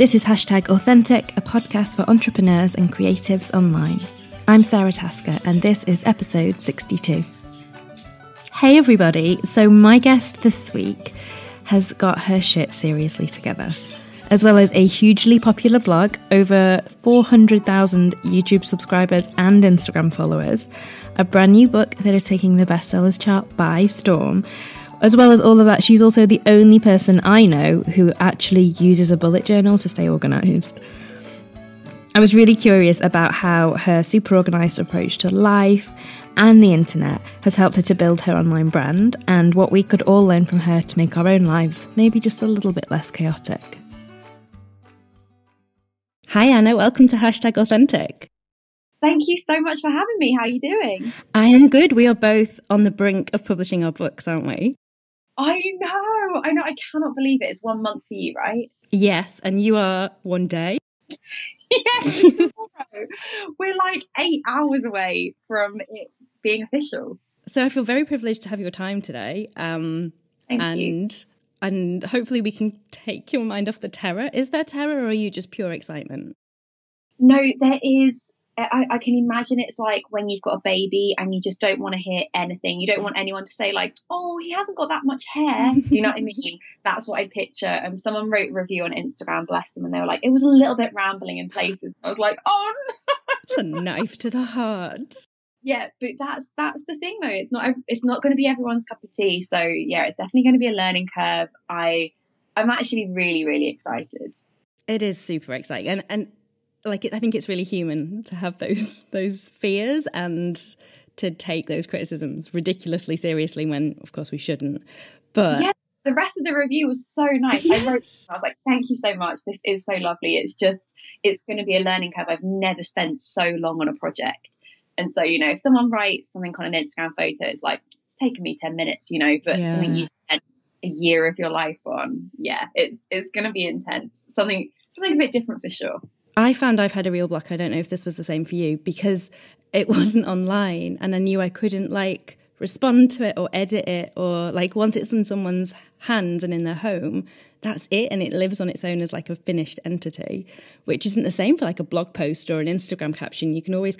This is Hashtag Authentic, a podcast for entrepreneurs and creatives online. I'm Sara Tasker, and this is episode 62. Hey, everybody. So, my guest this week has got her shit seriously together, as well as a hugely popular blog, over 400,000 YouTube subscribers and Instagram followers, a brand new book that is taking the bestsellers chart by storm as well as all of that, she's also the only person I know who actually uses a bullet journal to stay organised. I was really curious about how her super organised approach to life and the internet has helped her to build her online brand and what we could all learn from her to make our own lives maybe just a little bit less chaotic. Hi, Anna. Welcome to Hashtag Authentic. Thank you so much for having me. How are you doing? I am good. We are both on the brink of publishing our books, aren't we? I know, I know. I cannot believe it. It's one month for you, right? Yes, and you are one day. yes, we're like eight hours away from it being official. So I feel very privileged to have your time today. Um, Thank and you. and hopefully we can take your mind off the terror. Is there terror, or are you just pure excitement? No, there is I, I, can imagine it's like when you've got a baby and you just don't want to hear anything. You don't want anyone to say like, "Oh, he hasn't got that much hair." Do you know what I mean? That's what I picture. And um, someone wrote a review on Instagram, bless them, and they were like, "It was a little bit rambling in places." I was like, "Oh no!" It's a knife to the heart. Yeah, but that's that's the thing though. It's not it's not going to be everyone's cup of tea. So yeah, it's definitely going to be a learning curve. I I'm actually really really excited. It is super exciting, and and like I think it's really human to have those those fears and to take those criticisms ridiculously seriously when of course we shouldn't. But yeah, the rest of the review was so nice. Yes. I wrote I was like, thank you so much. This is so lovely. It's just it's going to be a learning curve. I've never spent so long on a project. And so, you know, if someone writes something on an Instagram photo, it's like it's taken me 10 minutes, you know, but yeah. something you spent a year of your life on, yeah, it's it's going to be intense. Something something a bit different for sure. I found I've had a real block. I don't know if this was the same for you because it wasn't online and I knew I couldn't like respond to it or edit it or like once it's in someone's hands and in their home, that's it and it lives on its own as like a finished entity, which isn't the same for like a blog post or an Instagram caption. You can always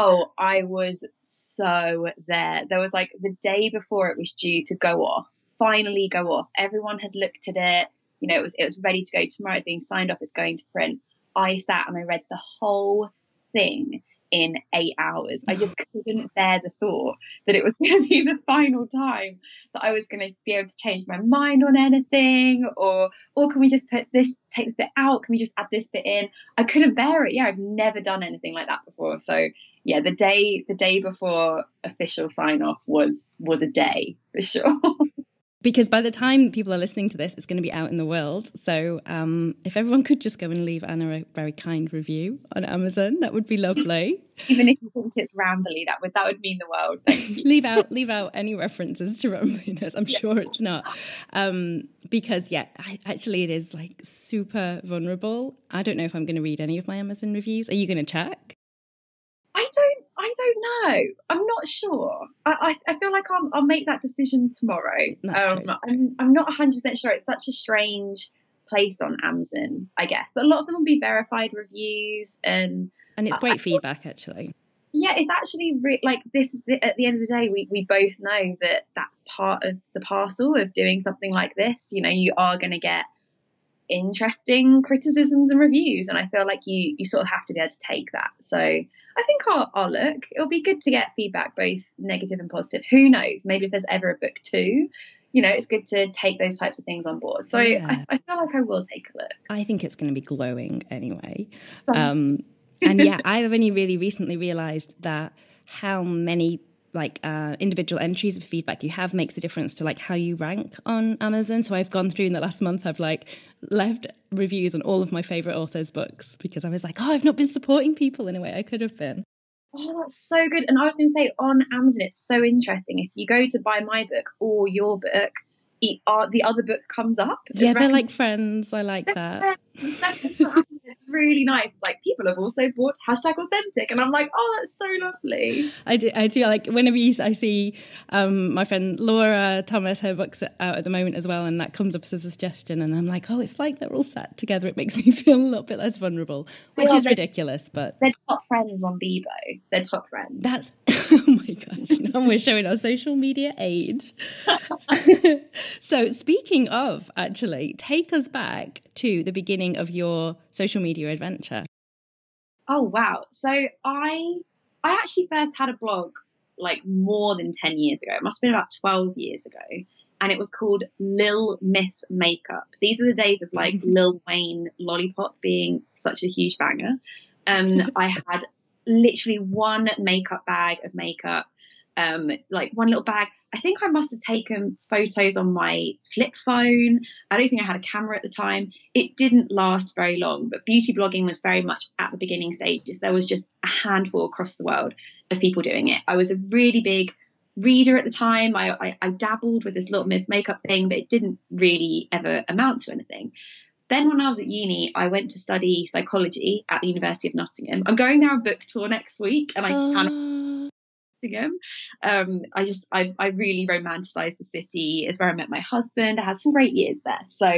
Oh, I was so there. There was like the day before it was due to go off, finally go off. Everyone had looked at it you know, it was it was ready to go tomorrow. It's being signed off. It's going to print. I sat and I read the whole thing in eight hours. I just couldn't bear the thought that it was going to be the final time that I was going to be able to change my mind on anything, or or can we just put this, take this bit out? Can we just add this bit in? I couldn't bear it. Yeah, I've never done anything like that before. So yeah, the day the day before official sign off was was a day for sure. because by the time people are listening to this, it's going to be out in the world. So um, if everyone could just go and leave Anna a very kind review on Amazon, that would be lovely. Even if you think it's rambly, that would that would mean the world. leave out leave out any references to rambliness. I'm yeah. sure it's not. Um, because yeah, I, actually it is like super vulnerable. I don't know if I'm going to read any of my Amazon reviews. Are you going to check? I don't I don't know. I'm not sure. I, I, I feel like I'll, I'll make that decision tomorrow. Um, I'm, I'm not 100% sure. It's such a strange place on Amazon, I guess. But a lot of them will be verified reviews and. And it's great I, feedback, actually. Yeah, it's actually re- like this. At the end of the day, we, we both know that that's part of the parcel of doing something like this. You know, you are going to get interesting criticisms and reviews, and I feel like you you sort of have to be able to take that. So I think I'll, I'll look. It'll be good to get feedback, both negative and positive. Who knows? Maybe if there's ever a book two, you know, it's good to take those types of things on board. So yeah. I, I, feel like I will take a look. I think it's going to be glowing anyway. Um, and yeah, I've only really recently realized that how many like uh, individual entries of feedback you have makes a difference to like how you rank on Amazon. So I've gone through in the last month, I've like left reviews on all of my favorite authors' books because I was like, oh, I've not been supporting people in a way I could have been. Oh, that's so good. And I was going to say on Amazon, it's so interesting. If you go to buy my book or your book, uh, the other book comes up. Yeah, they're like friends. I like that. it's really nice. Like people have also bought hashtag authentic, and I'm like, oh, that's so lovely. I do. I do like whenever you, I see um, my friend Laura Thomas, her books out at the moment as well, and that comes up as a suggestion, and I'm like, oh, it's like they're all sat together. It makes me feel a little bit less vulnerable, which is ridiculous, but they're top friends on Bebo. They're top friends. That's my gosh! Now we're showing our social media age. so speaking of, actually, take us back to the beginning of your social media adventure? Oh wow. So I I actually first had a blog like more than 10 years ago. It must have been about 12 years ago. And it was called Lil Miss Makeup. These are the days of like Lil Wayne Lollipop being such a huge banger. Um, I had literally one makeup bag of makeup, um, like one little bag I think I must have taken photos on my flip phone. I don't think I had a camera at the time. It didn't last very long, but beauty blogging was very much at the beginning stages. There was just a handful across the world of people doing it. I was a really big reader at the time. I, I, I dabbled with this little miss makeup thing, but it didn't really ever amount to anything. Then, when I was at uni, I went to study psychology at the University of Nottingham. I'm going there on book tour next week, and I uh... kind Nottingham. Um, I just, I, I really romanticized the city. It's where I met my husband. I had some great years there. So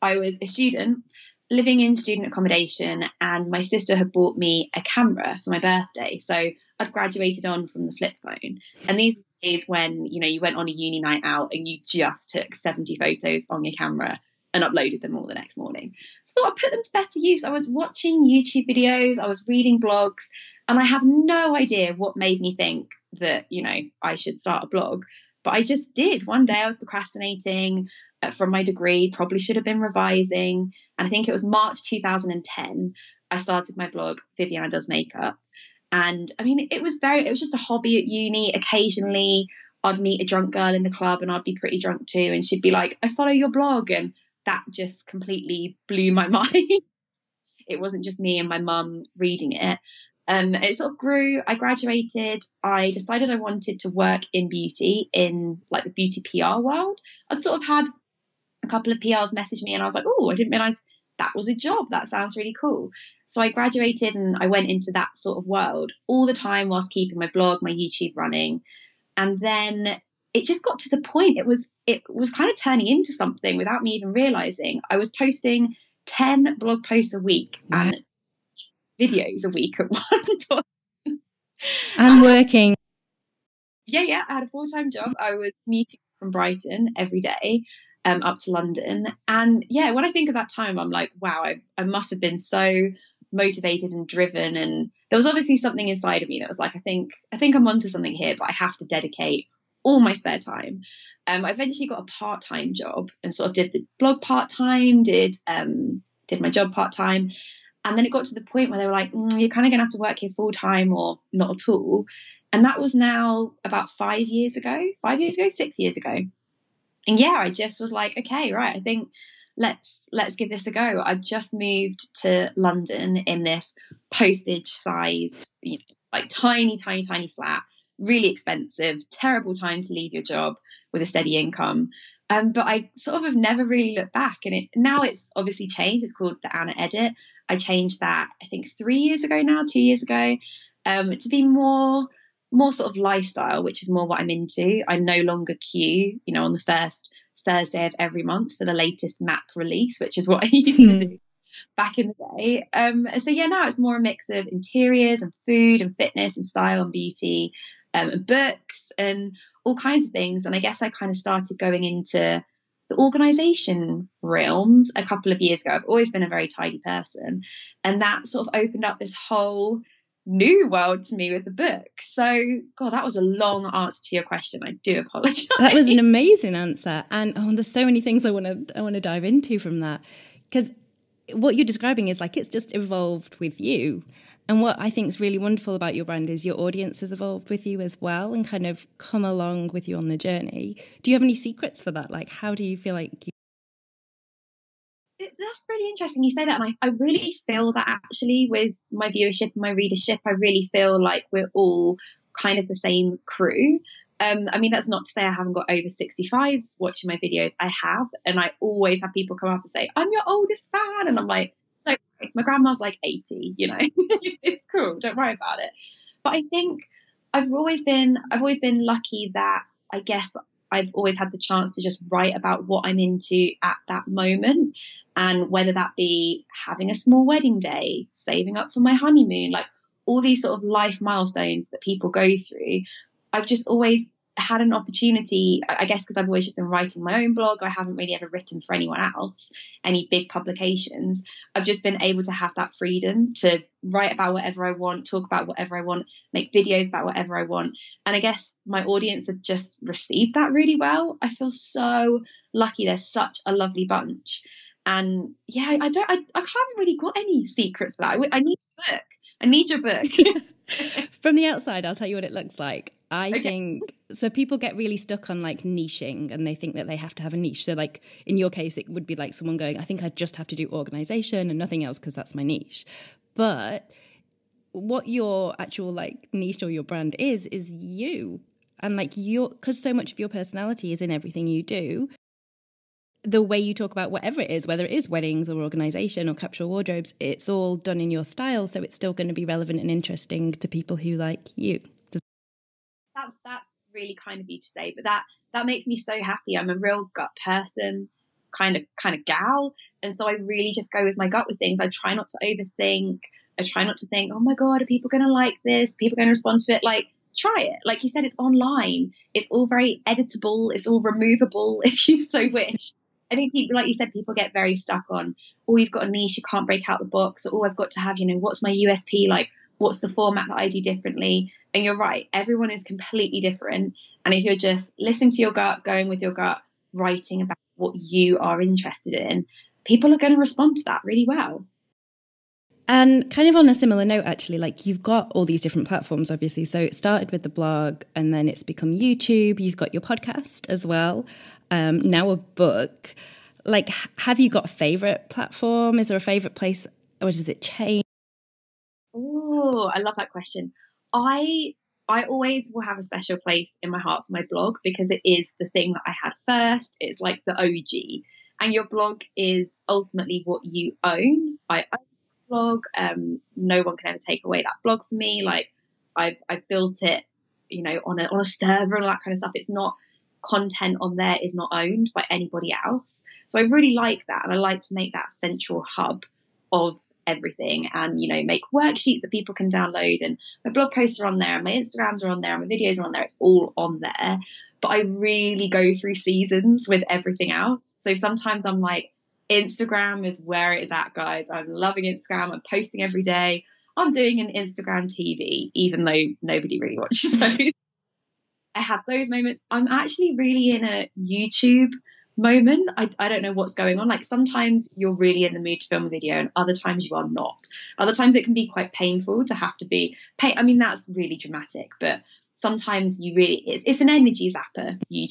I was a student living in student accommodation, and my sister had bought me a camera for my birthday. So I'd graduated on from the flip phone. And these days when, you know, you went on a uni night out and you just took 70 photos on your camera and uploaded them all the next morning. So I thought I'd put them to better use. I was watching YouTube videos, I was reading blogs, and I have no idea what made me think that, you know, I should start a blog. But I just did. One day I was procrastinating uh, from my degree, probably should have been revising. And I think it was March 2010, I started my blog, Vivianna Does Makeup. And I mean, it was very, it was just a hobby at uni. Occasionally, I'd meet a drunk girl in the club and I'd be pretty drunk too. And she'd be like, I follow your blog. And that just completely blew my mind. it wasn't just me and my mum reading it. Um, it sort of grew. I graduated. I decided I wanted to work in beauty, in like the beauty PR world. I'd sort of had a couple of PRs message me, and I was like, oh, I didn't realize that was a job. That sounds really cool. So I graduated and I went into that sort of world all the time whilst keeping my blog, my YouTube running. And then it just got to the point it was it was kind of turning into something without me even realizing. I was posting 10 blog posts a week and videos a week at one point. And working. Yeah, yeah. I had a full time job. I was meeting from Brighton every day um, up to London. And yeah, when I think of that time, I'm like, wow, I, I must have been so motivated and driven. And there was obviously something inside of me that was like, I think, I think I'm onto something here, but I have to dedicate all my spare time. Um, I eventually got a part time job and sort of did the blog part time, did um, did my job part time, and then it got to the point where they were like, mm, you're kind of going to have to work here full time or not at all. And that was now about five years ago, five years ago, six years ago. And yeah, I just was like, okay, right, I think let's let's give this a go. I just moved to London in this postage sized, you know, like tiny, tiny, tiny flat, really expensive, terrible time to leave your job with a steady income. Um, but I sort of have never really looked back, and it now it's obviously changed. It's called the Anna Edit. I changed that I think three years ago now, two years ago, um, to be more more sort of lifestyle, which is more what I'm into. I no longer queue, you know, on the first Thursday of every month for the latest Mac release, which is what I used to do back in the day. Um, so yeah, now it's more a mix of interiors and food and fitness and style and beauty um, books and all kinds of things. And I guess I kind of started going into the organization realms a couple of years ago. I've always been a very tidy person. And that sort of opened up this whole new world to me with the book. So, God, that was a long answer to your question. I do apologize. That was an amazing answer. And oh, there's so many things I want to I want to dive into from that. Because what you're describing is like it's just evolved with you. And what I think is really wonderful about your brand is your audience has evolved with you as well and kind of come along with you on the journey. Do you have any secrets for that? Like, how do you feel like you? That's really interesting. You say that, and I, I really feel that actually with my viewership and my readership, I really feel like we're all kind of the same crew. Um, I mean, that's not to say I haven't got over 65s watching my videos. I have, and I always have people come up and say, "I'm your oldest fan," and I'm like, "No, my grandma's like 80. You know, it's cool. Don't worry about it." But I think I've always been, I've always been lucky that I guess I've always had the chance to just write about what I'm into at that moment. And whether that be having a small wedding day, saving up for my honeymoon, like all these sort of life milestones that people go through, I've just always had an opportunity, I guess, because I've always just been writing my own blog. I haven't really ever written for anyone else, any big publications. I've just been able to have that freedom to write about whatever I want, talk about whatever I want, make videos about whatever I want. And I guess my audience have just received that really well. I feel so lucky. They're such a lovely bunch. And yeah, I don't, I, I haven't really got any secrets for that. I, I need a book. I need your book. From the outside, I'll tell you what it looks like. I okay. think so. People get really stuck on like niching and they think that they have to have a niche. So, like in your case, it would be like someone going, I think I just have to do organization and nothing else because that's my niche. But what your actual like niche or your brand is, is you. And like your, because so much of your personality is in everything you do, the way you talk about whatever it is, whether it is weddings or organization or capsule wardrobes, it's all done in your style. So it's still going to be relevant and interesting to people who like you. That's, that's really kind of you to say, but that, that makes me so happy. I'm a real gut person kind of, kind of gal. And so I really just go with my gut with things. I try not to overthink. I try not to think, oh my God, are people going to like this? People going to respond to it? Like, try it. Like you said, it's online. It's all very editable. It's all removable if you so wish. I think people, like you said, people get very stuck on, oh, you've got a niche, you can't break out the box, or oh, I've got to have, you know, what's my USP like? What's the format that I do differently? And you're right, everyone is completely different. And if you're just listening to your gut, going with your gut, writing about what you are interested in, people are going to respond to that really well. And kind of on a similar note, actually, like you've got all these different platforms, obviously. So it started with the blog and then it's become YouTube. You've got your podcast as well um, now a book. Like, have you got a favorite platform? Is there a favorite place, or does it change? Oh, I love that question. I I always will have a special place in my heart for my blog because it is the thing that I had first. It's like the OG, and your blog is ultimately what you own. I own the blog. Um, no one can ever take away that blog from me. Like I've I've built it, you know, on a on a server and all that kind of stuff. It's not content on there is not owned by anybody else. So I really like that. And I like to make that central hub of everything and, you know, make worksheets that people can download. And my blog posts are on there, and my Instagrams are on there, and my videos are on there. It's all on there. But I really go through seasons with everything else. So sometimes I'm like, Instagram is where it is at, guys. I'm loving Instagram. I'm posting every day. I'm doing an Instagram TV, even though nobody really watches those. I have those moments. I'm actually really in a YouTube moment. I, I don't know what's going on. Like sometimes you're really in the mood to film a video and other times you are not. Other times it can be quite painful to have to be pay I mean that's really dramatic, but sometimes you really it's, it's an energy zapper. You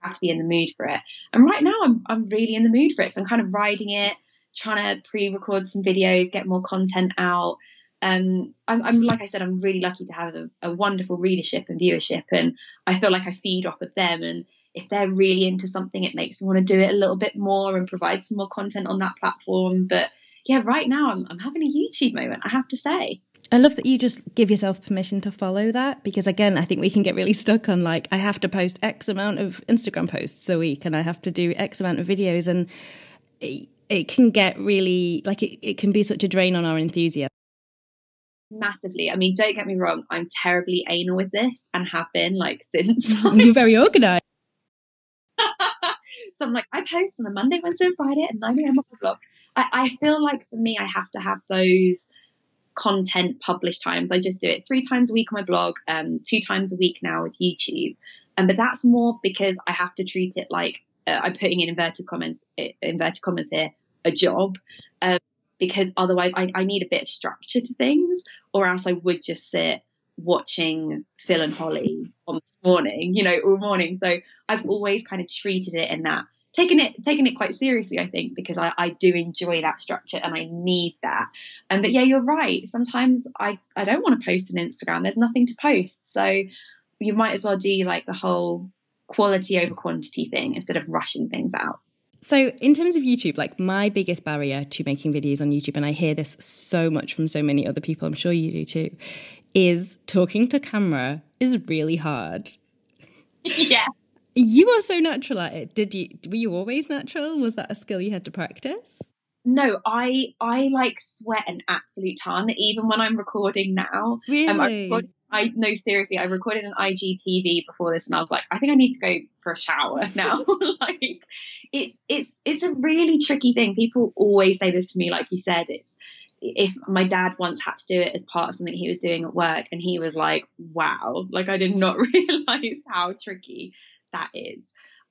have to be in the mood for it. And right now I'm I'm really in the mood for it. So I'm kind of riding it, trying to pre-record some videos, get more content out um, I'm, I'm, like I said, I'm really lucky to have a, a, wonderful readership and viewership, and I feel like I feed off of them. And if they're really into something, it makes me want to do it a little bit more and provide some more content on that platform. But yeah, right now I'm, I'm having a YouTube moment, I have to say. I love that you just give yourself permission to follow that because again, I think we can get really stuck on like I have to post X amount of Instagram posts a week and I have to do X amount of videos and it, it can get really like it, it can be such a drain on our enthusiasm massively. I mean, don't get me wrong, I'm terribly anal with this and have been like since. You're very organized. So I'm like, I post on a Monday, Wednesday, and Friday at 9 a.m. on my blog. I, I feel like for me, I have to have those content published times. I just do it three times a week on my blog, um, two times a week now with YouTube. Um, but that's more because I have to treat it like uh, I'm putting in inverted comments, inverted commas here, a job. Um, because otherwise I, I need a bit of structure to things, or else I would just sit watching Phil and Holly on this morning, you know, all morning. So I've always kind of treated it in that, taken it taken it quite seriously, I think, because I, I do enjoy that structure and I need that. And um, but yeah, you're right. Sometimes I, I don't want to post on Instagram. There's nothing to post. So you might as well do like the whole quality over quantity thing instead of rushing things out. So, in terms of YouTube, like my biggest barrier to making videos on YouTube, and I hear this so much from so many other people, I'm sure you do too, is talking to camera is really hard. yeah. You are so natural at it. Did you were you always natural? Was that a skill you had to practice? No, I I like sweat an absolute ton, even when I'm recording now. Really? Um, I record, I no seriously, I recorded an IGTV before this, and I was like, I think I need to go for a shower now. like, it it's it's a really tricky thing. People always say this to me, like you said, it's if my dad once had to do it as part of something he was doing at work, and he was like, "Wow!" Like I did not realize how tricky that is.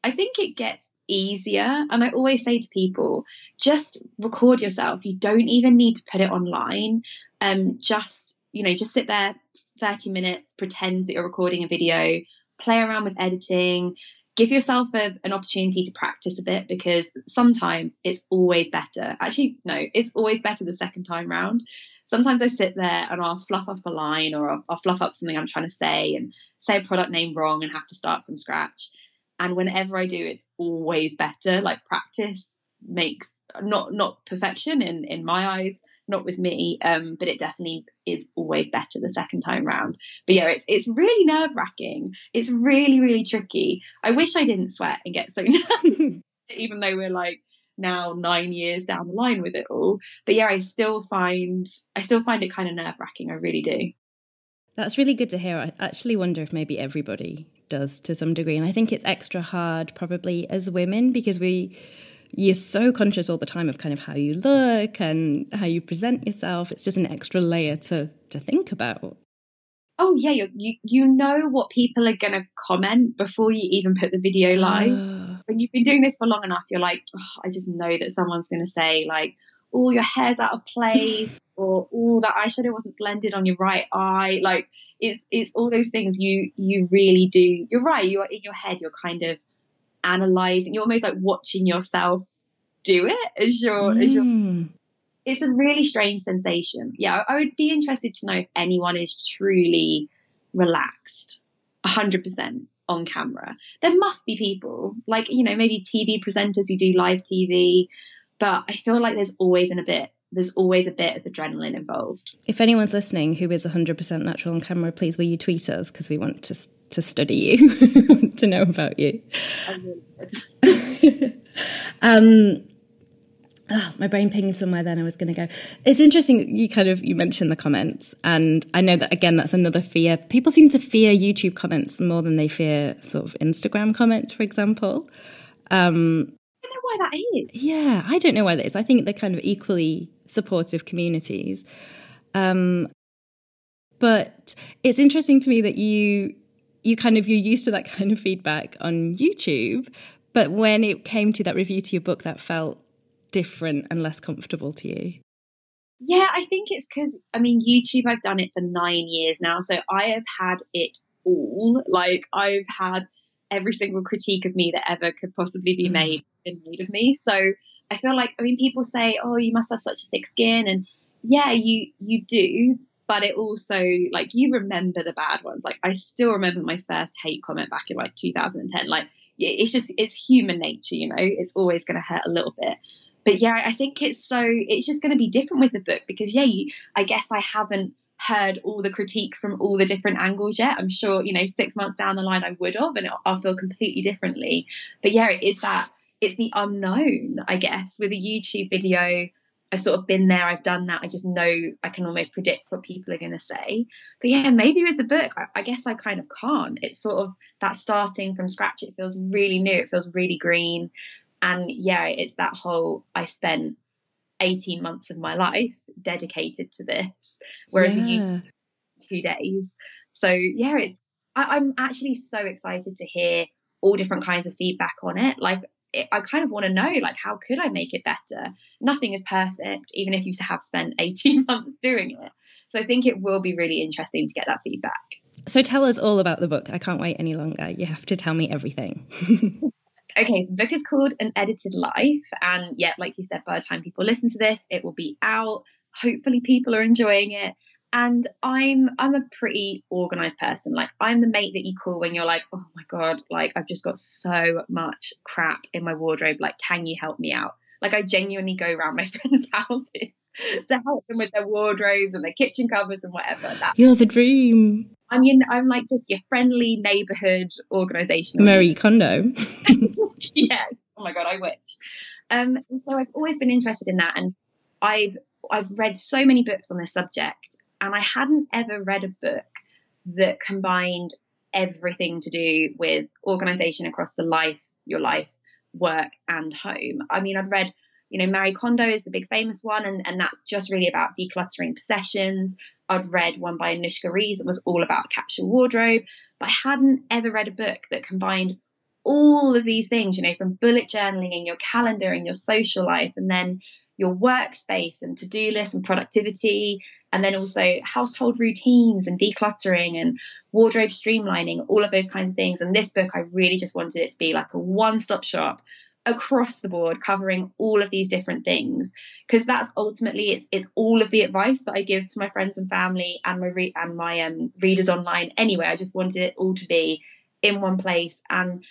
I think it gets easier, and I always say to people, just record yourself. You don't even need to put it online. Um, just you know, just sit there 30 minutes, pretend that you're recording a video, play around with editing, give yourself a, an opportunity to practice a bit because sometimes it's always better. Actually, no, it's always better the second time round. Sometimes I sit there and I'll fluff up a line or I'll, I'll fluff up something I'm trying to say and say a product name wrong and have to start from scratch. And whenever I do, it's always better. Like practice makes not not perfection in in my eyes not with me, um, but it definitely is always better the second time round. But yeah, it's it's really nerve wracking. It's really really tricky. I wish I didn't sweat and get so nervous, even though we're like now nine years down the line with it all. But yeah, I still find I still find it kind of nerve wracking. I really do. That's really good to hear. I actually wonder if maybe everybody does to some degree, and I think it's extra hard probably as women because we you're so conscious all the time of kind of how you look and how you present yourself. It's just an extra layer to to think about. Oh yeah, you you, you know what people are going to comment before you even put the video live. when you've been doing this for long enough, you're like, oh, I just know that someone's going to say like, "Oh, your hair's out of place," or "Oh, that eyeshadow wasn't blended on your right eye." Like it's it's all those things you you really do. You're right. You're in your head. You're kind of analyzing. You're almost like watching yourself do it as your mm. as your. Hmm. It's a really strange sensation. Yeah, I would be interested to know if anyone is truly relaxed, hundred percent on camera. There must be people like you know maybe TV presenters who do live TV, but I feel like there's always in a bit there's always a bit of adrenaline involved. If anyone's listening who is 100% natural on camera, please will you tweet us because we want to to study you, to know about you. Really um, oh, my brain pinged somewhere then I was going to go. It's interesting you kind of you mentioned the comments and I know that again that's another fear. People seem to fear YouTube comments more than they fear sort of Instagram comments for example. Um I don't know why that is. Yeah, I don't know why that is. I think they're kind of equally supportive communities. Um but it's interesting to me that you you kind of you're used to that kind of feedback on YouTube, but when it came to that review to your book, that felt different and less comfortable to you? Yeah, I think it's because, I mean, YouTube, I've done it for nine years now. So I have had it all. Like, I've had every single critique of me that ever could possibly be mm. made in need of me. So I feel like, I mean, people say, oh, you must have such a thick skin. And yeah, you, you do but it also like you remember the bad ones. Like I still remember my first hate comment back in like 2010. Like it's just it's human nature, you know. It's always going to hurt a little bit. But yeah, I think it's so it's just going to be different with the book because yeah, you, I guess I haven't heard all the critiques from all the different angles yet. I'm sure you know six months down the line I would have, and I'll feel completely differently. But yeah, it is that it's the unknown, I guess. With a YouTube video, I've sort of been there, I've done that. I just know I can almost predict what people are going to say. But yeah, maybe with the book, I, I, guess I kind of can't. It's sort of that starting from scratch. It feels really new. It feels really green. And yeah, it's that whole I spent 18 months of my life dedicated to this, whereas yeah. you two days. So yeah, it's I, I'm actually so excited to hear all different kinds of feedback on it. Like I kind of want to know, like, how could I make it better? Nothing is perfect, even if you have spent 18 months doing it. So I think it will be really interesting to get that feedback. So tell us all about the book. I can't wait any longer. You have to tell me everything. okay, so the book is called An Edited Life. And yet, like you said, by the time people listen to this, it will be out. Hopefully, people are enjoying it. and I'm I'm a pretty organized person. Like I'm the mate that you call when you're like, oh my god, like I've just got so much crap in my wardrobe. Like, can you help me out? Like I genuinely go around my friends' houses to help them with their wardrobes and their kitchen covers and whatever. That You're the dream. I mean, I'm like just your friendly neighborhood organization. Marie Kondo. yeah. Oh my god, I wish. Um, so I've always been interested in that, and I've I've read so many books on this subject, and I hadn't ever read a book that combined everything to do with organization across the life, your life, work, and home. I mean, I've read, you know, Marie Kondo is the big famous one, and, and that's just really about decluttering possessions. I'd read one by Anuschka Rees that was all about capsule wardrobe, but I hadn't ever read a book that combined all of these things, you know, from bullet journaling and your calendar and your social life, and then your workspace and to-do lists and productivity and then also household routines and decluttering and wardrobe streamlining all of those kinds of things. And this book i really just wanted it to be like a one-stop shop across the board covering all of these different things because that's ultimately it's it's all of the advice that i give to my friends and family and my re- and my um, readers online anyway i just wanted it all to be in one place and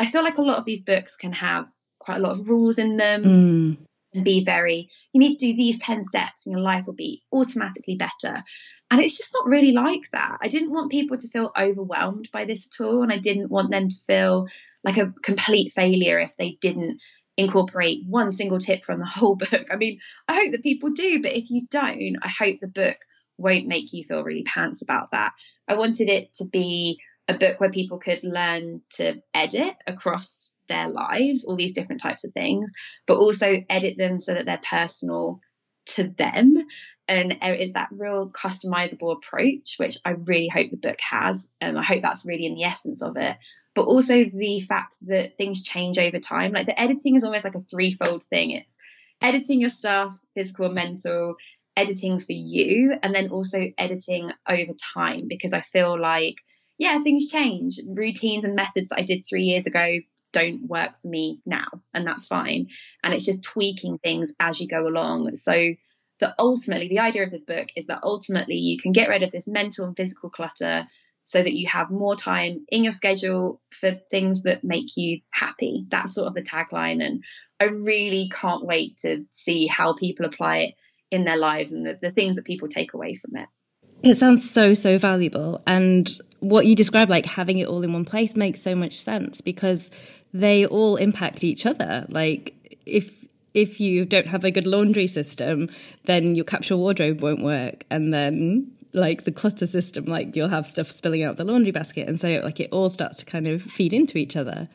i feel like a lot of these books can have quite a lot of rules in them Mm. and be very, you need to do these 10 steps and your life will be automatically better. And it's just not really like that. I didn't want people to feel overwhelmed by this at all. And I didn't want them to feel like a complete failure if they didn't incorporate one single tip from the whole book. I mean, I hope that people do, but if you don't, I hope the book won't make you feel really pants about that. I wanted it to be a book where people could learn to edit across their lives, all these different types of things, but also edit them so that they're personal to them. And it's that real customizable approach, which I really hope the book has. And I hope that's really in the essence of it. But also the fact that things change over time. Like the editing is almost like a threefold thing. It's editing your stuff, physical and mental, editing for you, and then also editing over time because I feel like, yeah, things change. Routines and methods that I did three years ago don't work for me now, and that's fine. And it's just tweaking things as you go along. So that ultimately the idea of the book is that ultimately you can get rid of this mental and physical clutter so that you have more time in your schedule for things that make you happy. That's sort of the tagline. And I really can't wait to see how people apply it in their lives and the, the things that people take away from it. It sounds so, so valuable. And what you describe, like having it all in one place, makes so much sense because they all impact each other. Like, if if you don't have a good laundry system, then your capsule wardrobe won't work. And then like the clutter system, like you'll have stuff spilling out the laundry basket. And so like it all starts to kind of feed into each other.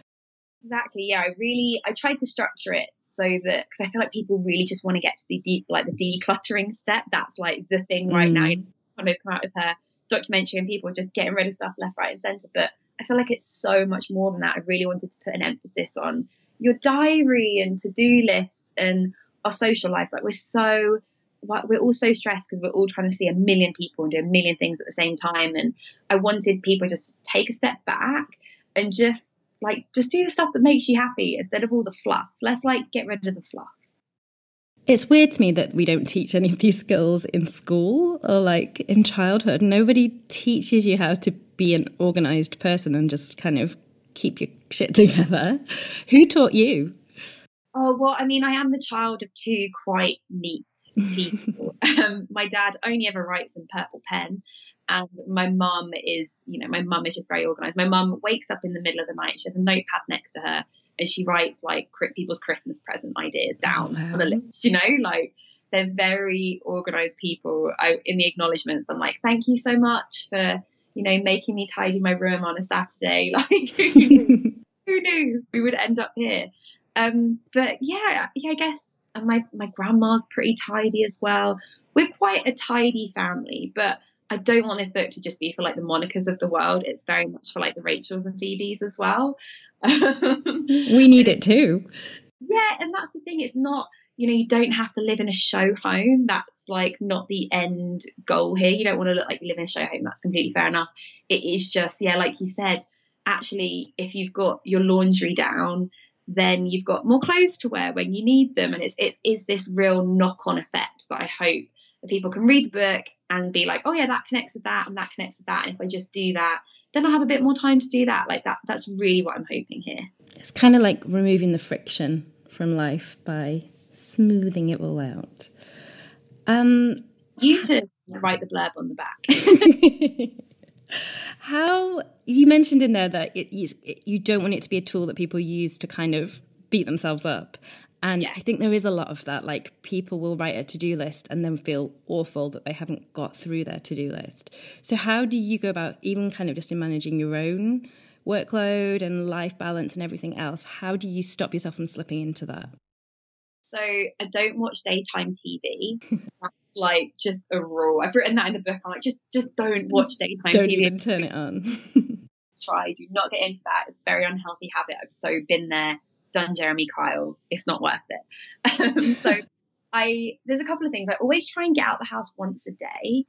Exactly. Yeah. I really, I tried to structure it so that, cause I feel like people really just want to get to the deep, like the decluttering step. That's like the thing right mm. now. Kondo's come out with her documentary and people are just getting rid of stuff left, right and center. But I feel like it's so much more than that. I really wanted to put an emphasis on your diary and to-do lists and our social lives. Like we're so, we're all so stressed because we're all trying to see a million people and do a million things at the same time. And I wanted people to just take a step back and just like, just do the stuff that makes you happy instead of all the fluff. Let's like get rid of the fluff. It's weird to me that we don't teach any of these skills in school or like in childhood. Nobody teaches you how to be an organized person and just kind of keep your shit together. Who taught you? Oh, well, I mean, I am the child of two quite neat people. um, my dad only ever writes in purple pen. And my mum is, you know, my mum is just very organized. My mum wakes up in the middle of the night. She has a notepad next to her and she writes like people's Christmas present ideas down oh, on a list, you know, like they're very organized people. I, in the acknowledgements, I'm like, thank you so much for, you know, making me tidy my room on a Saturday. Like, who knew, we would end up here? Um, but yeah, yeah, I guess and my, my grandma's pretty tidy as well. We're quite a tidy family, but I don't want this book to just be for like the Monicas of the world. It's very much for like the Rachels and Phoebes as well. we need it too. Yeah, and that's the thing. It's not, you know, you don't have to live in a show home. That's like not the end goal here. You don't want to look like you live in a show home. That's completely fair enough. It is just, yeah, like you said, actually, if you've got your laundry down, then you've got more clothes to wear when you need them. And it's, it is this real knock on effect that I hope that people can read the book and be like, oh yeah, that connects with that and that connects with that. And if I just do that, then I have a bit more time to do that. Like that, that's really what I'm hoping here. It's kind of like removing the friction from life by smoothing it all out. Um, you to write the blurb on the back. How you mentioned in there that it, you don't want it to be a tool that people use to kind of beat themselves up. And yeah. I think there is a lot of that. Like people will write a to do list and then feel awful that they haven't got through their to do list. So, how do you go about, even kind of just in managing your own workload and life balance and everything else? How do you stop yourself from slipping into that? So, I don't watch daytime TV. like just a rule. I've written that in the book. I'm like, just just don't watch daytime don't TV. Don't even turn it on. Try. Do not get into that. It's a very unhealthy habit. I've so been there done Jeremy Kyle. It's not worth it. Um, so I there's a couple of things. I always try and get out the house once a day.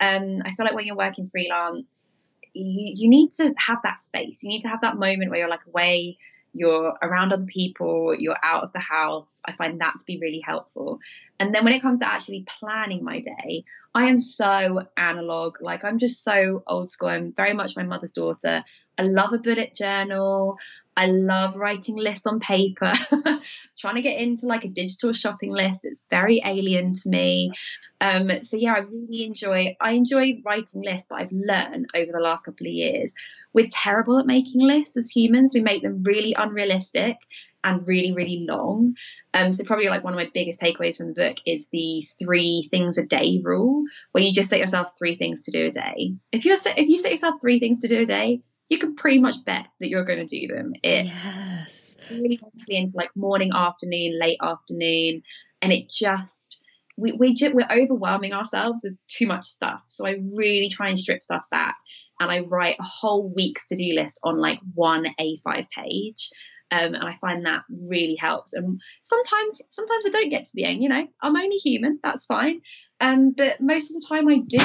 Um, I feel like when you're working freelance, you, you need to have that space. You need to have that moment where you're like away, you're around other people, you're out of the house. I find that to be really helpful. And then when it comes to actually planning my day, I am so analog. Like I'm just so old school. I'm very much my mother's daughter. I love a bullet journal. I love writing lists on paper. Trying to get into like a digital shopping list, it's very alien to me. Um, so yeah, I really enjoy. I enjoy writing lists, but I've learned over the last couple of years we're terrible at making lists as humans. We make them really unrealistic and really really long. Um, so probably like one of my biggest takeaways from the book is the three things a day rule, where you just set yourself three things to do a day. If you if you set yourself three things to do a day, you can pretty much bet that you're going to do them. It yes. really honestly into like morning, afternoon, late afternoon, and it just we we just, we're overwhelming ourselves with too much stuff. So I really try and strip stuff back, and I write a whole week's to do list on like one A5 page. Um, and I find that really helps. And sometimes, sometimes I don't get to the end. You know, I'm only human. That's fine. Um, but most of the time I do.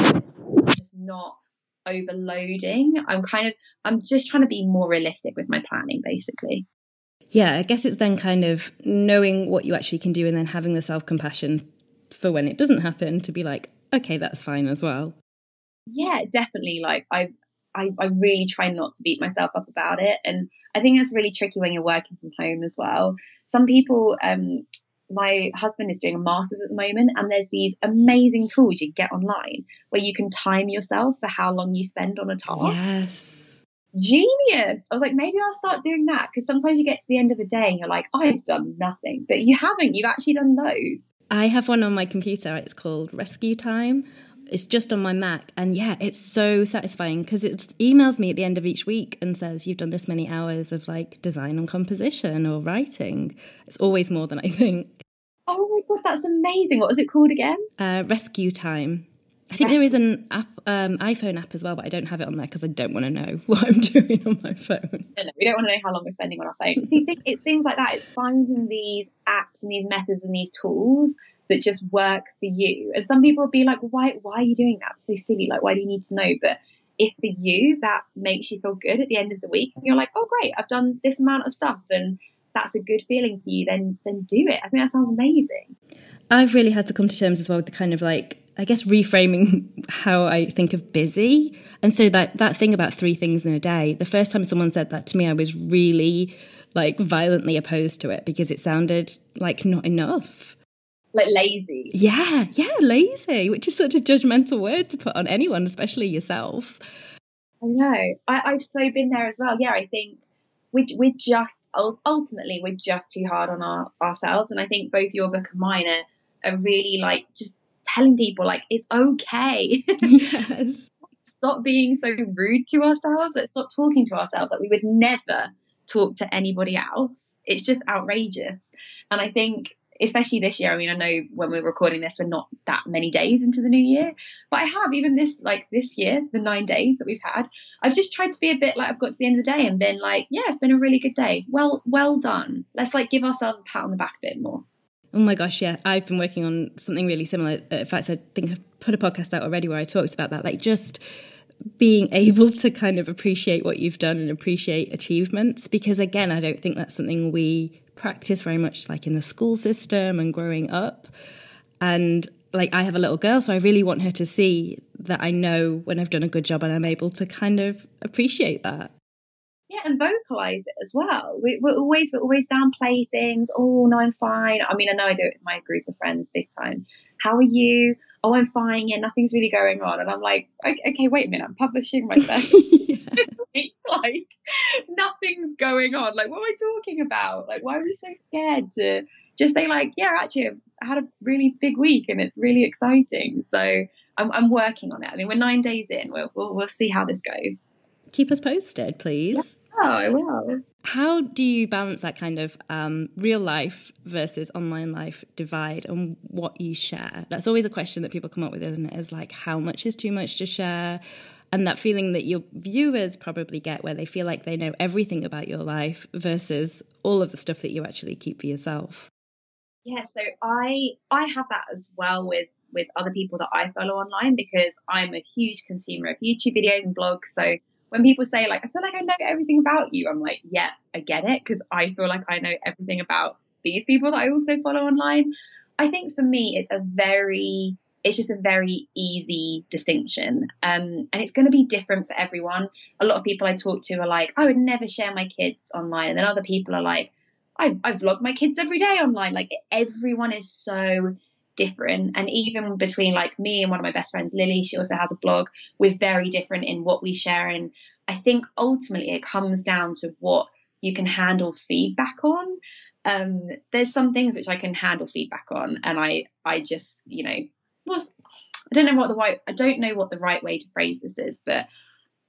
just not overloading. I'm kind of I'm just trying to be more realistic with my planning basically. Yeah, I guess it's then kind of knowing what you actually can do and then having the self-compassion for when it doesn't happen to be like, okay, that's fine as well. Yeah, definitely. Like I I, I really try not to beat myself up about it. And I think that's really tricky when you're working from home as well. Some people um my husband is doing a master's at the moment and there's these amazing tools you get online where you can time yourself for how long you spend on a task. Yes. Genius. I was like, maybe I'll start doing that because sometimes you get to the end of a day and you're like, I've done nothing, but you haven't. You've actually done loads. I have one on my computer. It's called Rescue Time. It's just on my Mac. And yeah, it's so satisfying because it emails me at the end of each week and says, You've done this many hours of like design and composition or writing. It's always more than I think. Oh my God, that's amazing. What was it called again? Uh, Rescue Time. I think Rescue. there is an app, um, iPhone app as well, but I don't have it on there because I don't want to know what I'm doing on my phone. No, no, we don't want to know how long we're spending on our phone. See, it's things like that. It's finding these apps and these methods and these tools that just work for you. And some people will be like, why, why are you doing that? It's so silly. Like, why do you need to know? But if for you that makes you feel good at the end of the week, you're like, oh great, I've done this amount of stuff, and that's a good feeling for you, then then do it. I think that sounds amazing. I've really had to come to terms as well with the kind of like I guess reframing how I think of busy. And so that that thing about three things in a day, the first time someone said that to me, I was really like violently opposed to it because it sounded like not enough like lazy. Yeah, yeah, lazy, which is such a judgmental word to put on anyone, especially yourself. I know. I, I've so been there as well. Yeah, I think we, we're just ultimately we're just too hard on our, ourselves, and I think both your book and mine are, are really like just telling people like it's okay. Yes. stop being so rude to ourselves. Let's stop talking to ourselves like we would never talk to anybody else. It's just outrageous. And I think especially this year. I mean, I know when we're recording this, we're not that many days into the new year, but I have even this like this year, the nine days that we've had. I've just tried to be a bit like I've got to the end of the day and been like, yeah, it's been a really good day. Well, well done. Let's like give ourselves a pat on the back a bit more. Oh my gosh, yeah. I've been working on something really similar. Uh, in fact, I think I've put a podcast out already where I talked about that. Like just being able to kind of appreciate what you've done and appreciate achievements because again i don't think that's something we practice very much like in the school system and growing up. And like I have a little girl, so I really want her to see that I know when I've done a good job and I'm able to kind of appreciate that. Yeah, and vocalize it as well. We, are always we always downplay things. Oh no, I'm fine. I mean, I know I do it with my group of friends big time. How are you? Oh, I'm fine. Yeah, nothing's really going on. And I'm like, okay, wait a minute. I'm publishing my best. Like nothing's going on. Like, what am I talking about? Like, why are we so scared to just say like, yeah, actually, I had a really big week and it's really exciting. So I'm, I'm working on it. I mean, we're nine days in. We'll, we'll, we'll see how this goes. Keep us posted, please. Yeah, oh, I will. How do you balance that kind of um, real life versus online life divide and what you share? That's always a question that people come up with, isn't it? Is like, how much is too much to share? And that feeling that your viewers probably get where they feel like they know everything about your life versus all of the stuff that you actually keep for yourself. Yeah so i i have that as well with with other people that i follow online because i'm a huge consumer of youtube videos and blogs. So when people say like i feel like i know everything about you i'm like yeah i get it because i feel like i know everything about these people that i also follow online. I think for me it's a very it's just a very easy distinction. Um, and it's going to be different for everyone. A lot of people I talk to are like, I would never share my kids online. And then other people are like, I, I vlog my kids every day online. Like everyone is so different. And even between like me and one of my best friends, Lily, she also has a blog. We're very different in what we share. And I think ultimately it comes down to what you can handle feedback on. Um, there's some things which I can handle feedback on, and I I just you know was I don't know what the right I don't know what the right way to phrase this is, but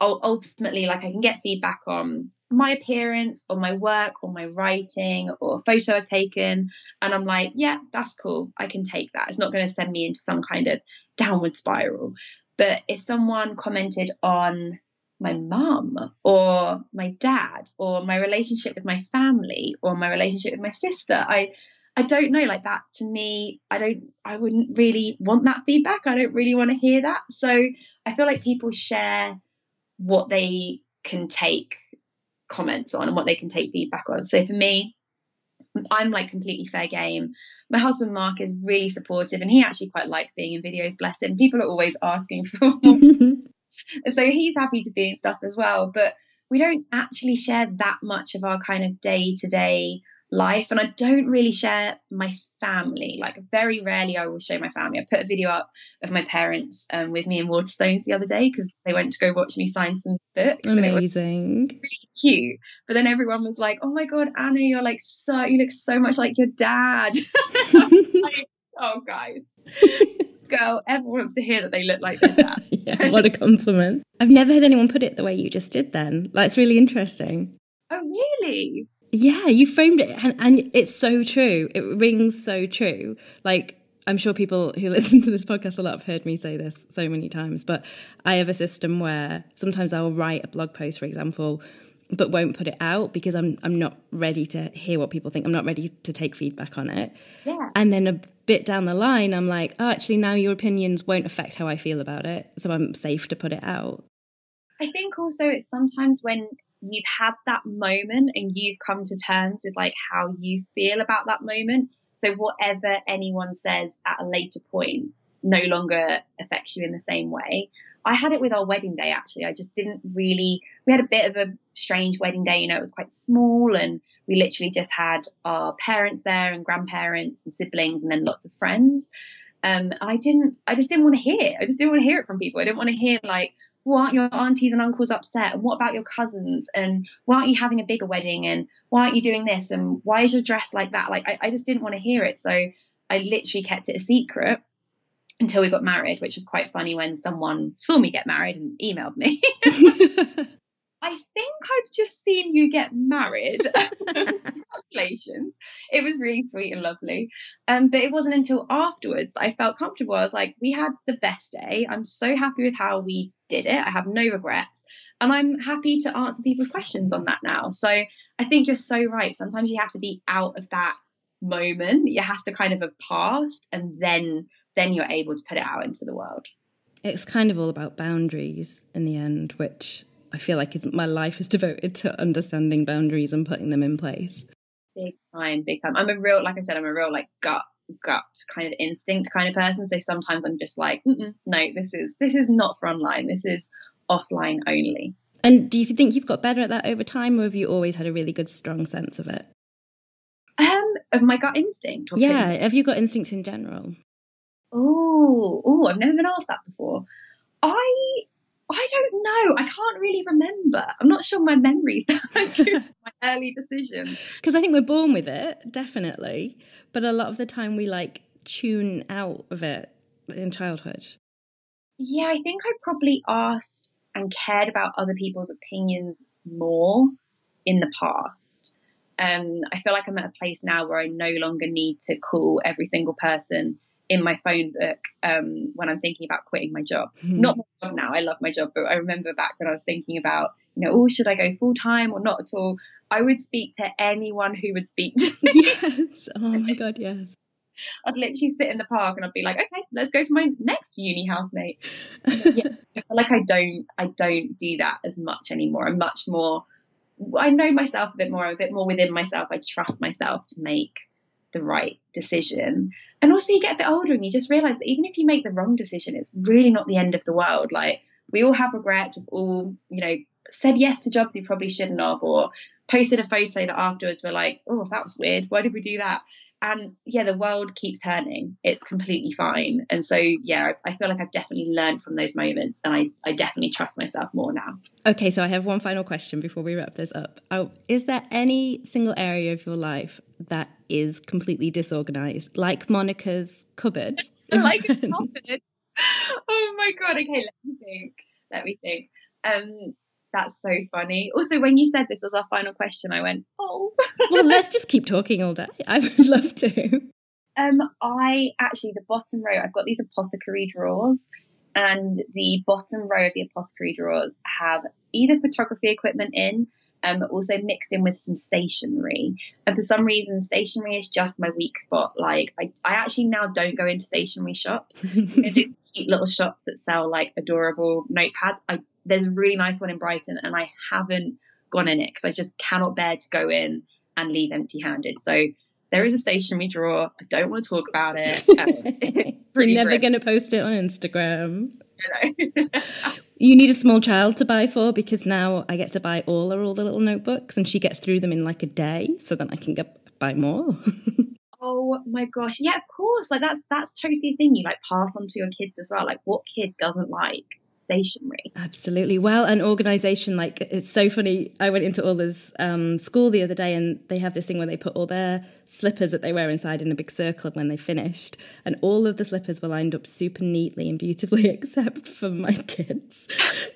ultimately, like I can get feedback on my appearance or my work or my writing or a photo I've taken, and I'm like, yeah, that's cool. I can take that. It's not going to send me into some kind of downward spiral. But if someone commented on my mum or my dad or my relationship with my family or my relationship with my sister, I I don't know, like that to me, I don't, I wouldn't really want that feedback. I don't really want to hear that. So I feel like people share what they can take comments on and what they can take feedback on. So for me, I'm like completely fair game. My husband Mark is really supportive and he actually quite likes being in videos, bless him. People are always asking for and so he's happy to be in stuff as well. But we don't actually share that much of our kind of day to day life and I don't really share my family. Like very rarely I will show my family. I put a video up of my parents um, with me in Waterstones the other day because they went to go watch me sign some books amazing. really cute. But then everyone was like oh my god Anna you're like so you look so much like your dad. Like, oh guys. Girl ever wants to hear that they look like their dad. Yeah, what a compliment. I've never heard anyone put it the way you just did then. That's really interesting. Oh really yeah, you framed it, and, and it's so true. It rings so true. Like, I'm sure people who listen to this podcast a lot have heard me say this so many times, but I have a system where sometimes I'll write a blog post, for example, but won't put it out because I'm I'm not ready to hear what people think. I'm not ready to take feedback on it. Yeah. And then a bit down the line, I'm like, oh, actually, now your opinions won't affect how I feel about it, so I'm safe to put it out. I think also it's sometimes when you've had that moment and you've come to terms with like how you feel about that moment. So whatever anyone says at a later point no longer affects you in the same way. I had it with our wedding day actually. I just didn't really we had a bit of a strange wedding day, you know, it was quite small and we literally just had our parents there and grandparents and siblings and then lots of friends. Um, I didn't I just didn't want to hear. I just didn't want to hear it from people. I didn't want to hear like why aren't your aunties and uncles upset? And what about your cousins? And why aren't you having a bigger wedding? And why aren't you doing this? And why is your dress like that? Like, I, I just didn't want to hear it. So I literally kept it a secret until we got married, which was quite funny when someone saw me get married and emailed me. I think I've just seen you get married. Congratulations. It was really sweet and lovely. Um, but it wasn't until afterwards that I felt comfortable. I was like, we had the best day. I'm so happy with how we did it. I have no regrets. And I'm happy to answer people's questions on that now. So I think you're so right. Sometimes you have to be out of that moment. You have to kind of have passed and then then you're able to put it out into the world. It's kind of all about boundaries in the end, which I feel like my life is devoted to understanding boundaries and putting them in place. Big time, big time. I'm a real, like I said, I'm a real like gut gut kind of instinct kind of person. So sometimes I'm just like, no, this is this is not for online. This is offline only. And do you think you've got better at that over time, or have you always had a really good, strong sense of it? Um, of my gut instinct. yeah, have you got instincts in general? Oh, oh, I've never been asked that before. I I don't know. I can't really remember. I'm not sure my memories my early decisions. Because I think we're born with it, definitely. But a lot of the time we like tune out of it in childhood. Yeah, I think I probably asked and cared about other people's opinions more in the past. Um, I feel like I'm at a place now where I no longer need to call every single person in my phone book um, when I'm thinking about quitting my job. Mm-hmm. Not my job now, I love my job, but I remember back when I was thinking about, you know, oh, should I go full time or not at all? I would speak to anyone who would speak to me. Yes. Oh my God, yes. I'd literally sit in the park and I'd be like, okay, let's go for my next uni housemate. yeah, I feel like I don't, I don't do that as much anymore. I'm much more, I know myself a bit more, a bit more within myself. I trust myself to make the right decision. And also, you get a bit older and you just realize that even if you make the wrong decision, it's really not the end of the world. Like, we all have regrets. We've all, you know, said yes to jobs we probably shouldn't have, or posted a photo that afterwards we're like, oh, that was weird. Why did we do that? And yeah, the world keeps turning. It's completely fine. And so, yeah, I feel like I've definitely learned from those moments and I, I definitely trust myself more now. Okay, so I have one final question before we wrap this up. Oh, is there any single area of your life that is completely disorganized, like Monica's cupboard? like a cupboard. Oh my God. Okay, let me think. Let me think. Um, that's so funny. Also, when you said this was our final question, I went, oh. well, let's just keep talking all day. I would love to. Um, I actually, the bottom row, I've got these apothecary drawers, and the bottom row of the apothecary drawers have either photography equipment in, um, also mixed in with some stationery. And for some reason, stationery is just my weak spot. Like, I, I actually now don't go into stationery shops. these cute little shops that sell like adorable notepads. I there's a really nice one in Brighton, and I haven't gone in it because I just cannot bear to go in and leave empty handed. So there is a stationery drawer. I don't want to talk about it. Um, You're never going to post it on Instagram. You need a small child to buy for because now I get to buy all her all the little notebooks and she gets through them in like a day so then I can get buy more. oh my gosh. Yeah, of course. Like that's that's totally a thing you like pass on to your kids as well. Like what kid doesn't like Absolutely. Well, an organization like it's so funny. I went into Orla's um, school the other day and they have this thing where they put all their slippers that they wear inside in a big circle when they finished. And all of the slippers were lined up super neatly and beautifully, except for my kids.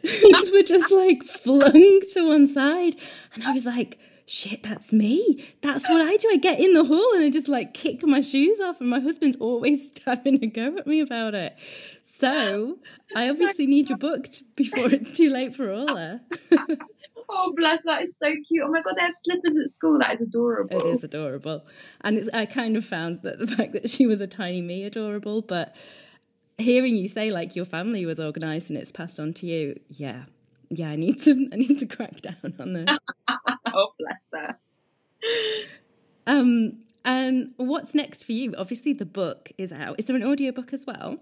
These were just like flung to one side. And I was like, shit, that's me. That's what I do. I get in the hall and I just like kick my shoes off, and my husband's always having a go at me about it. So I obviously need you booked before it's too late for Orla. oh, bless, that is so cute. Oh my god, they have slippers at school. That is adorable. It is adorable. And it's, I kind of found that the fact that she was a tiny me adorable, but hearing you say like your family was organized and it's passed on to you, yeah. Yeah, I need to I need to crack down on this. oh, bless her. Um and what's next for you? Obviously the book is out. Is there an audiobook as well?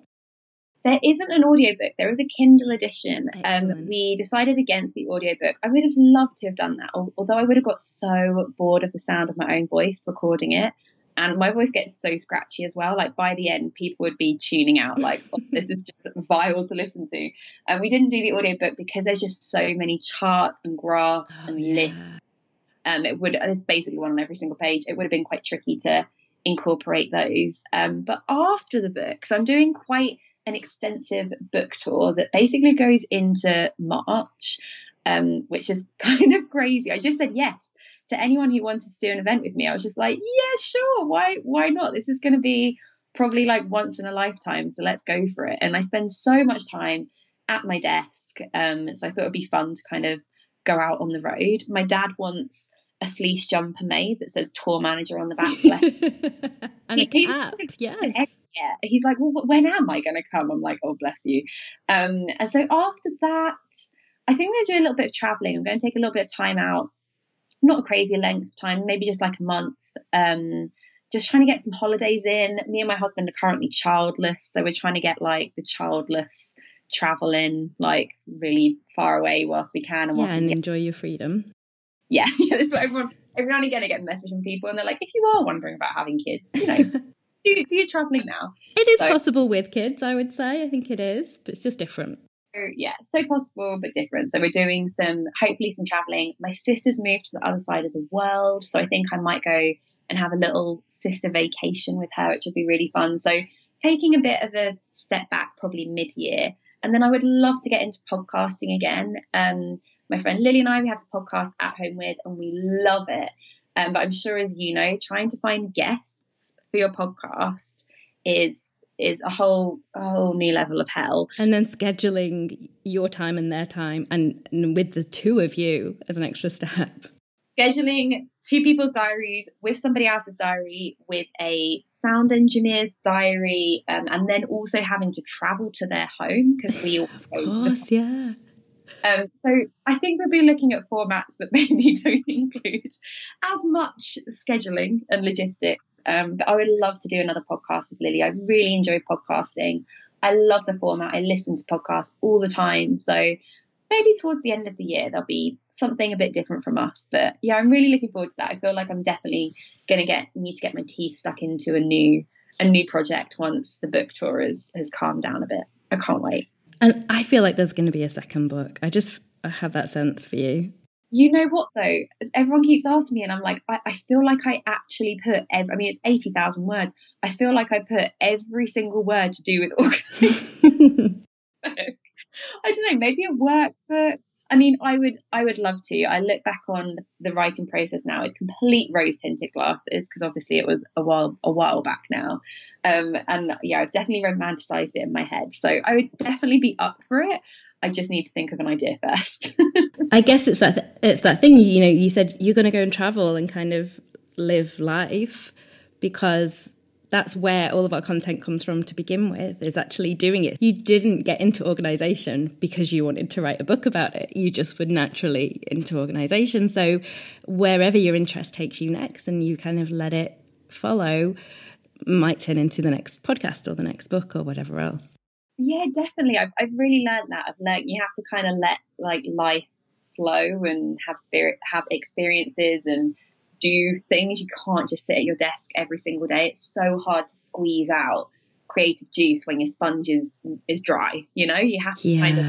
There isn't an audiobook. There is a Kindle edition. Um, we decided against the audiobook. I would have loved to have done that, although I would have got so bored of the sound of my own voice recording it. And my voice gets so scratchy as well. Like by the end, people would be tuning out, like, oh, this is just vile to listen to. And we didn't do the audiobook because there's just so many charts and graphs oh, and yeah. lists. Um, it would, there's basically one on every single page. It would have been quite tricky to incorporate those. Um, but after the book, so I'm doing quite an extensive book tour that basically goes into March, um, which is kind of crazy. I just said yes to anyone who wanted to do an event with me. I was just like, yeah, sure. Why, why not? This is going to be probably like once in a lifetime. So let's go for it. And I spend so much time at my desk. Um, so I thought it'd be fun to kind of go out on the road. My dad wants a fleece jumper made that says tour manager on the back left. and he, a cap, yes. Yeah, he's like, well, when am I going to come? I'm like, oh, bless you. Um, and so after that, I think I'm going to do a little bit of traveling. I'm going to take a little bit of time out, not a crazy length of time, maybe just like a month, um, just trying to get some holidays in. Me and my husband are currently childless, so we're trying to get like the childless travel in, like really far away whilst we can, and, yeah, and enjoy your freedom. Yeah, yeah, that's what everyone. Every now and again, I get a message from people, and they're like, "If you are wondering about having kids, you know, do do your traveling now." It is so, possible with kids, I would say. I think it is, but it's just different. Yeah, so possible but different. So we're doing some, hopefully, some traveling. My sister's moved to the other side of the world, so I think I might go and have a little sister vacation with her, which would be really fun. So taking a bit of a step back, probably mid year. And then I would love to get into podcasting again. Um, my friend Lily and I, we have a podcast at home with, and we love it. Um, but I'm sure, as you know, trying to find guests for your podcast is is a whole a whole new level of hell. And then scheduling your time and their time, and, and with the two of you as an extra step scheduling two people's diaries with somebody else's diary, with a sound engineer's diary, um, and then also having to travel to their home because we all. of course, yeah. Um, so I think we'll be looking at formats that maybe don't include as much scheduling and logistics. Um, but I would love to do another podcast with Lily. I really enjoy podcasting. I love the format. I listen to podcasts all the time. So maybe towards the end of the year there'll be something a bit different from us. But yeah, I'm really looking forward to that. I feel like I'm definitely gonna get need to get my teeth stuck into a new a new project once the book tour has has calmed down a bit. I can't wait. And I feel like there's going to be a second book. I just I have that sense for you. You know what though? Everyone keeps asking me, and I'm like, I, I feel like I actually put. Every, I mean, it's eighty thousand words. I feel like I put every single word to do with organizing. I don't know, maybe a workbook. I mean, I would, I would love to. I look back on the writing process now with complete rose tinted glasses because obviously it was a while, a while back now, um, and yeah, I've definitely romanticized it in my head. So I would definitely be up for it. I just need to think of an idea first. I guess it's that th- it's that thing. You know, you said you're going to go and travel and kind of live life because that's where all of our content comes from to begin with is actually doing it. You didn't get into organization because you wanted to write a book about it. You just were naturally into organization. So wherever your interest takes you next and you kind of let it follow might turn into the next podcast or the next book or whatever else. Yeah definitely. I've, I've really learned that. I've learned you have to kind of let like life flow and have spirit have experiences and do things. You can't just sit at your desk every single day. It's so hard to squeeze out creative juice when your sponge is is dry. You know, you have to yeah. kind of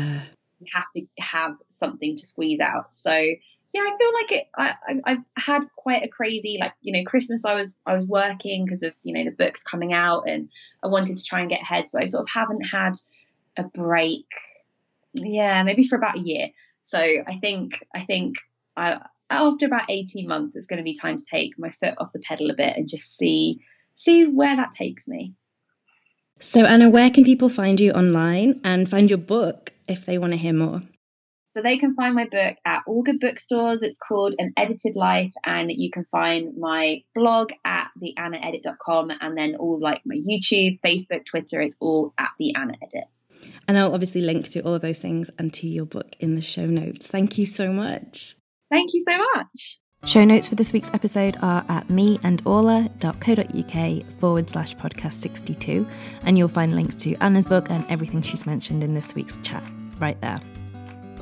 you have to have something to squeeze out. So yeah, I feel like it. I, I have had quite a crazy like you know Christmas. I was I was working because of you know the books coming out, and I wanted to try and get ahead. So I sort of haven't had a break. Yeah, maybe for about a year. So I think I think I after about 18 months, it's going to be time to take my foot off the pedal a bit and just see see where that takes me. So, Anna, where can people find you online and find your book if they want to hear more? So they can find my book at all good bookstores. It's called An Edited Life, and you can find my blog at theannaedit.com and then all like my YouTube, Facebook, Twitter, it's all at the Anna Edit. And I'll obviously link to all of those things and to your book in the show notes. Thank you so much. Thank you so much. Show notes for this week's episode are at meandorla.co.uk forward slash podcast 62, and you'll find links to Anna's book and everything she's mentioned in this week's chat right there.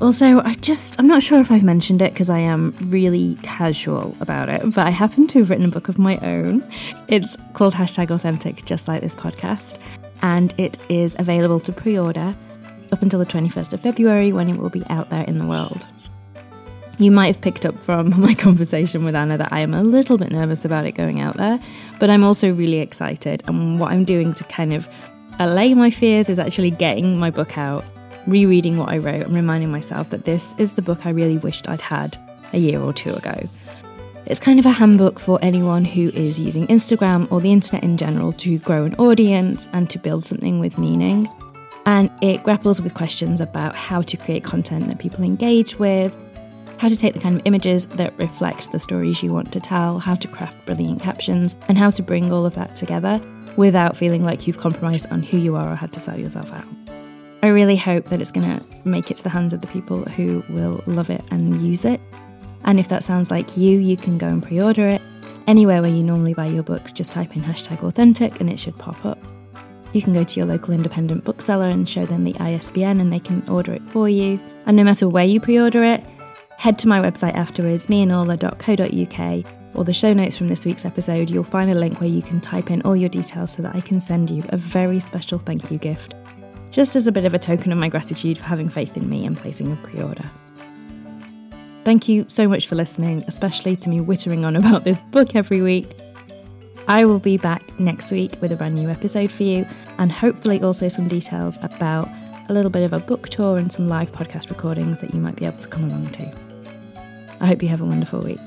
Also, I just, I'm not sure if I've mentioned it because I am really casual about it, but I happen to have written a book of my own. It's called Hashtag Authentic, just like this podcast, and it is available to pre order up until the 21st of February when it will be out there in the world. You might have picked up from my conversation with Anna that I am a little bit nervous about it going out there, but I'm also really excited. And what I'm doing to kind of allay my fears is actually getting my book out, rereading what I wrote, and reminding myself that this is the book I really wished I'd had a year or two ago. It's kind of a handbook for anyone who is using Instagram or the internet in general to grow an audience and to build something with meaning. And it grapples with questions about how to create content that people engage with, how to take the kind of images that reflect the stories you want to tell, how to craft brilliant captions, and how to bring all of that together without feeling like you've compromised on who you are or had to sell yourself out. I really hope that it's going to make it to the hands of the people who will love it and use it. And if that sounds like you, you can go and pre order it. Anywhere where you normally buy your books, just type in hashtag authentic and it should pop up. You can go to your local independent bookseller and show them the ISBN and they can order it for you. And no matter where you pre order it, head to my website afterwards, meandorla.co.uk, or the show notes from this week's episode. You'll find a link where you can type in all your details so that I can send you a very special thank you gift, just as a bit of a token of my gratitude for having faith in me and placing a pre order. Thank you so much for listening, especially to me wittering on about this book every week. I will be back next week with a brand new episode for you, and hopefully also some details about a little bit of a book tour and some live podcast recordings that you might be able to come along to. I hope you have a wonderful week.